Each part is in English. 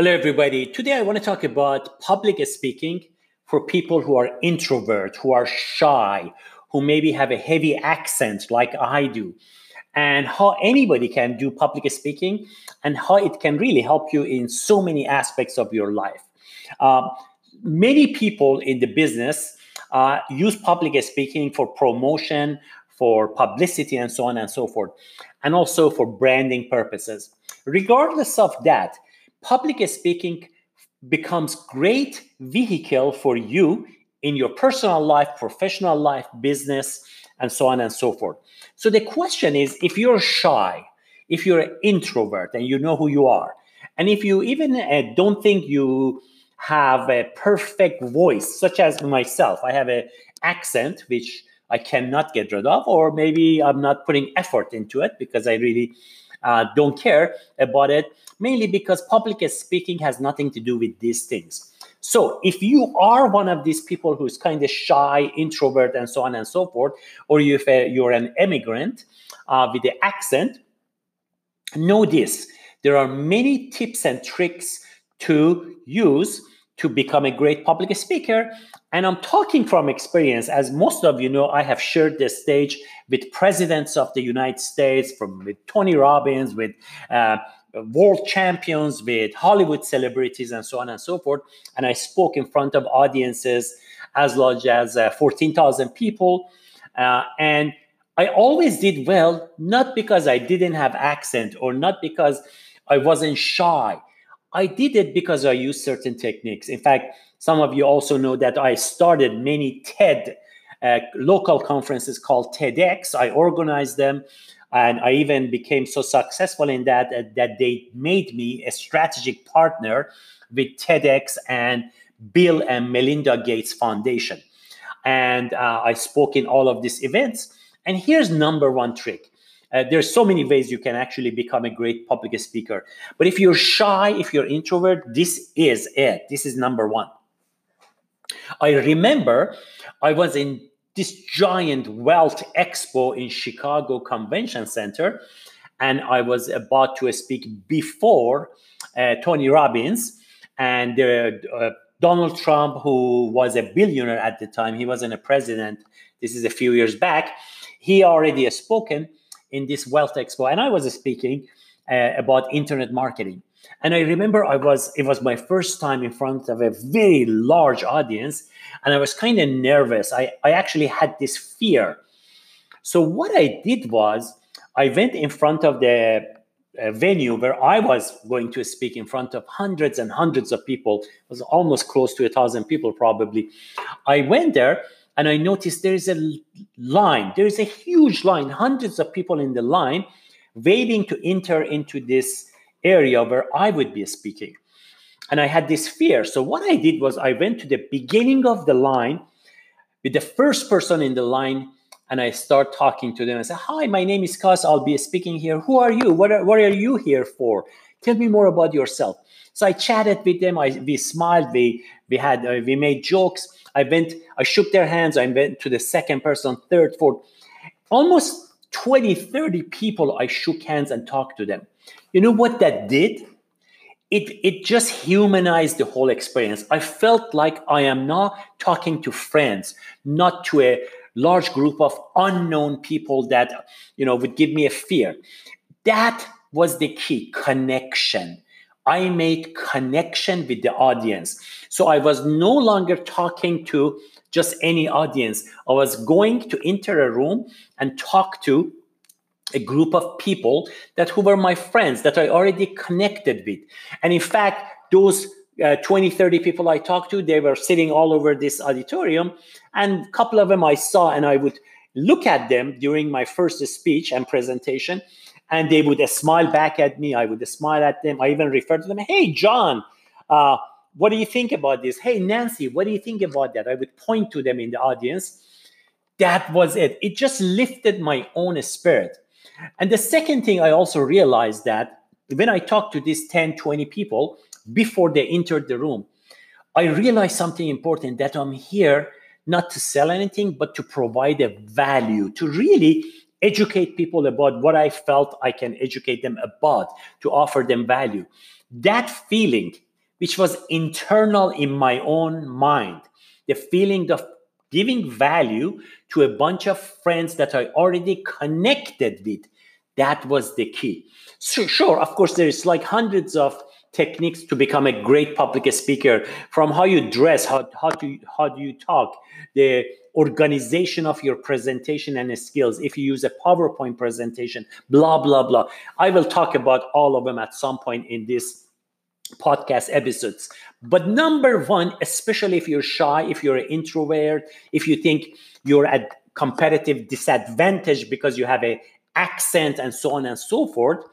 Hello, everybody. Today I want to talk about public speaking for people who are introvert, who are shy, who maybe have a heavy accent like I do, and how anybody can do public speaking and how it can really help you in so many aspects of your life. Um, many people in the business uh, use public speaking for promotion, for publicity, and so on and so forth, and also for branding purposes. Regardless of that, public speaking becomes great vehicle for you in your personal life professional life business and so on and so forth. So the question is if you're shy if you're an introvert and you know who you are and if you even uh, don't think you have a perfect voice such as myself i have an accent which i cannot get rid of or maybe i'm not putting effort into it because i really uh, don't care about it, mainly because public speaking has nothing to do with these things. So, if you are one of these people who's kind of shy, introvert, and so on and so forth, or if uh, you're an immigrant uh, with the accent, know this there are many tips and tricks to use to become a great public speaker. And I'm talking from experience, as most of you know, I have shared this stage with presidents of the United States, from with Tony Robbins, with uh, world champions, with Hollywood celebrities, and so on and so forth. And I spoke in front of audiences as large as uh, 14,000 people. Uh, and I always did well, not because I didn't have accent or not because I wasn't shy I did it because I used certain techniques. In fact, some of you also know that I started many TED uh, local conferences called TEDx. I organized them, and I even became so successful in that uh, that they made me a strategic partner with TEDx and Bill and Melinda Gates Foundation. And uh, I spoke in all of these events. And here's number one trick uh, there's so many ways you can actually become a great public speaker. But if you're shy, if you're introvert, this is it. This is number one. I remember I was in this giant wealth expo in Chicago Convention Center, and I was about to speak before uh, Tony Robbins and uh, Donald Trump, who was a billionaire at the time. He wasn't a president. This is a few years back. He already spoken in this Wealth Expo, and I was speaking uh, about internet marketing. And I remember I was it was my first time in front of a very large audience, and I was kind of nervous. I, I actually had this fear. So what I did was I went in front of the uh, venue where I was going to speak in front of hundreds and hundreds of people. It was almost close to a thousand people probably. I went there and I noticed there is a line, there is a huge line, hundreds of people in the line waiting to enter into this area where I would be speaking. And I had this fear. So, what I did was I went to the beginning of the line with the first person in the line and I start talking to them. I say, Hi, my name is Kas. I'll be speaking here. Who are you? What are, what are you here for? Tell me more about yourself. So I chatted with them. I, we smiled. We, we had, uh, we made jokes. I went, I shook their hands. I went to the second person, third, fourth. Almost 20, 30 people, I shook hands and talked to them. You know what that did? It, it just humanized the whole experience. I felt like I am now talking to friends, not to a large group of unknown people that you know would give me a fear. That was the key connection I made connection with the audience. So I was no longer talking to just any audience. I was going to enter a room and talk to a group of people that who were my friends that I already connected with. And in fact, those uh, 20, 30 people I talked to, they were sitting all over this auditorium. And a couple of them I saw, and I would look at them during my first speech and presentation and they would smile back at me. I would smile at them. I even referred to them, hey, John, uh, what do you think about this? Hey, Nancy, what do you think about that? I would point to them in the audience. That was it. It just lifted my own spirit. And the second thing I also realized that when I talked to these 10, 20 people before they entered the room, I realized something important that I'm here not to sell anything, but to provide a value, to really educate people about what I felt I can educate them about to offer them value. That feeling which was internal in my own mind. The feeling of giving value to a bunch of friends that I already connected with. That was the key. So, sure, of course, there's like hundreds of techniques to become a great public speaker from how you dress, how, how, do, how do you talk, the organization of your presentation and skills, if you use a PowerPoint presentation, blah, blah, blah. I will talk about all of them at some point in this podcast episodes. But number one, especially if you're shy, if you're an introvert, if you think you're at competitive disadvantage because you have a accent and so on and so forth,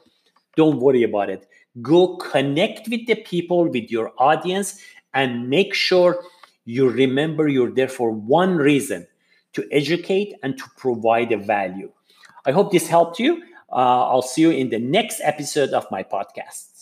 don't worry about it. Go connect with the people, with your audience, and make sure you remember you're there for one reason to educate and to provide a value. I hope this helped you. Uh, I'll see you in the next episode of my podcast.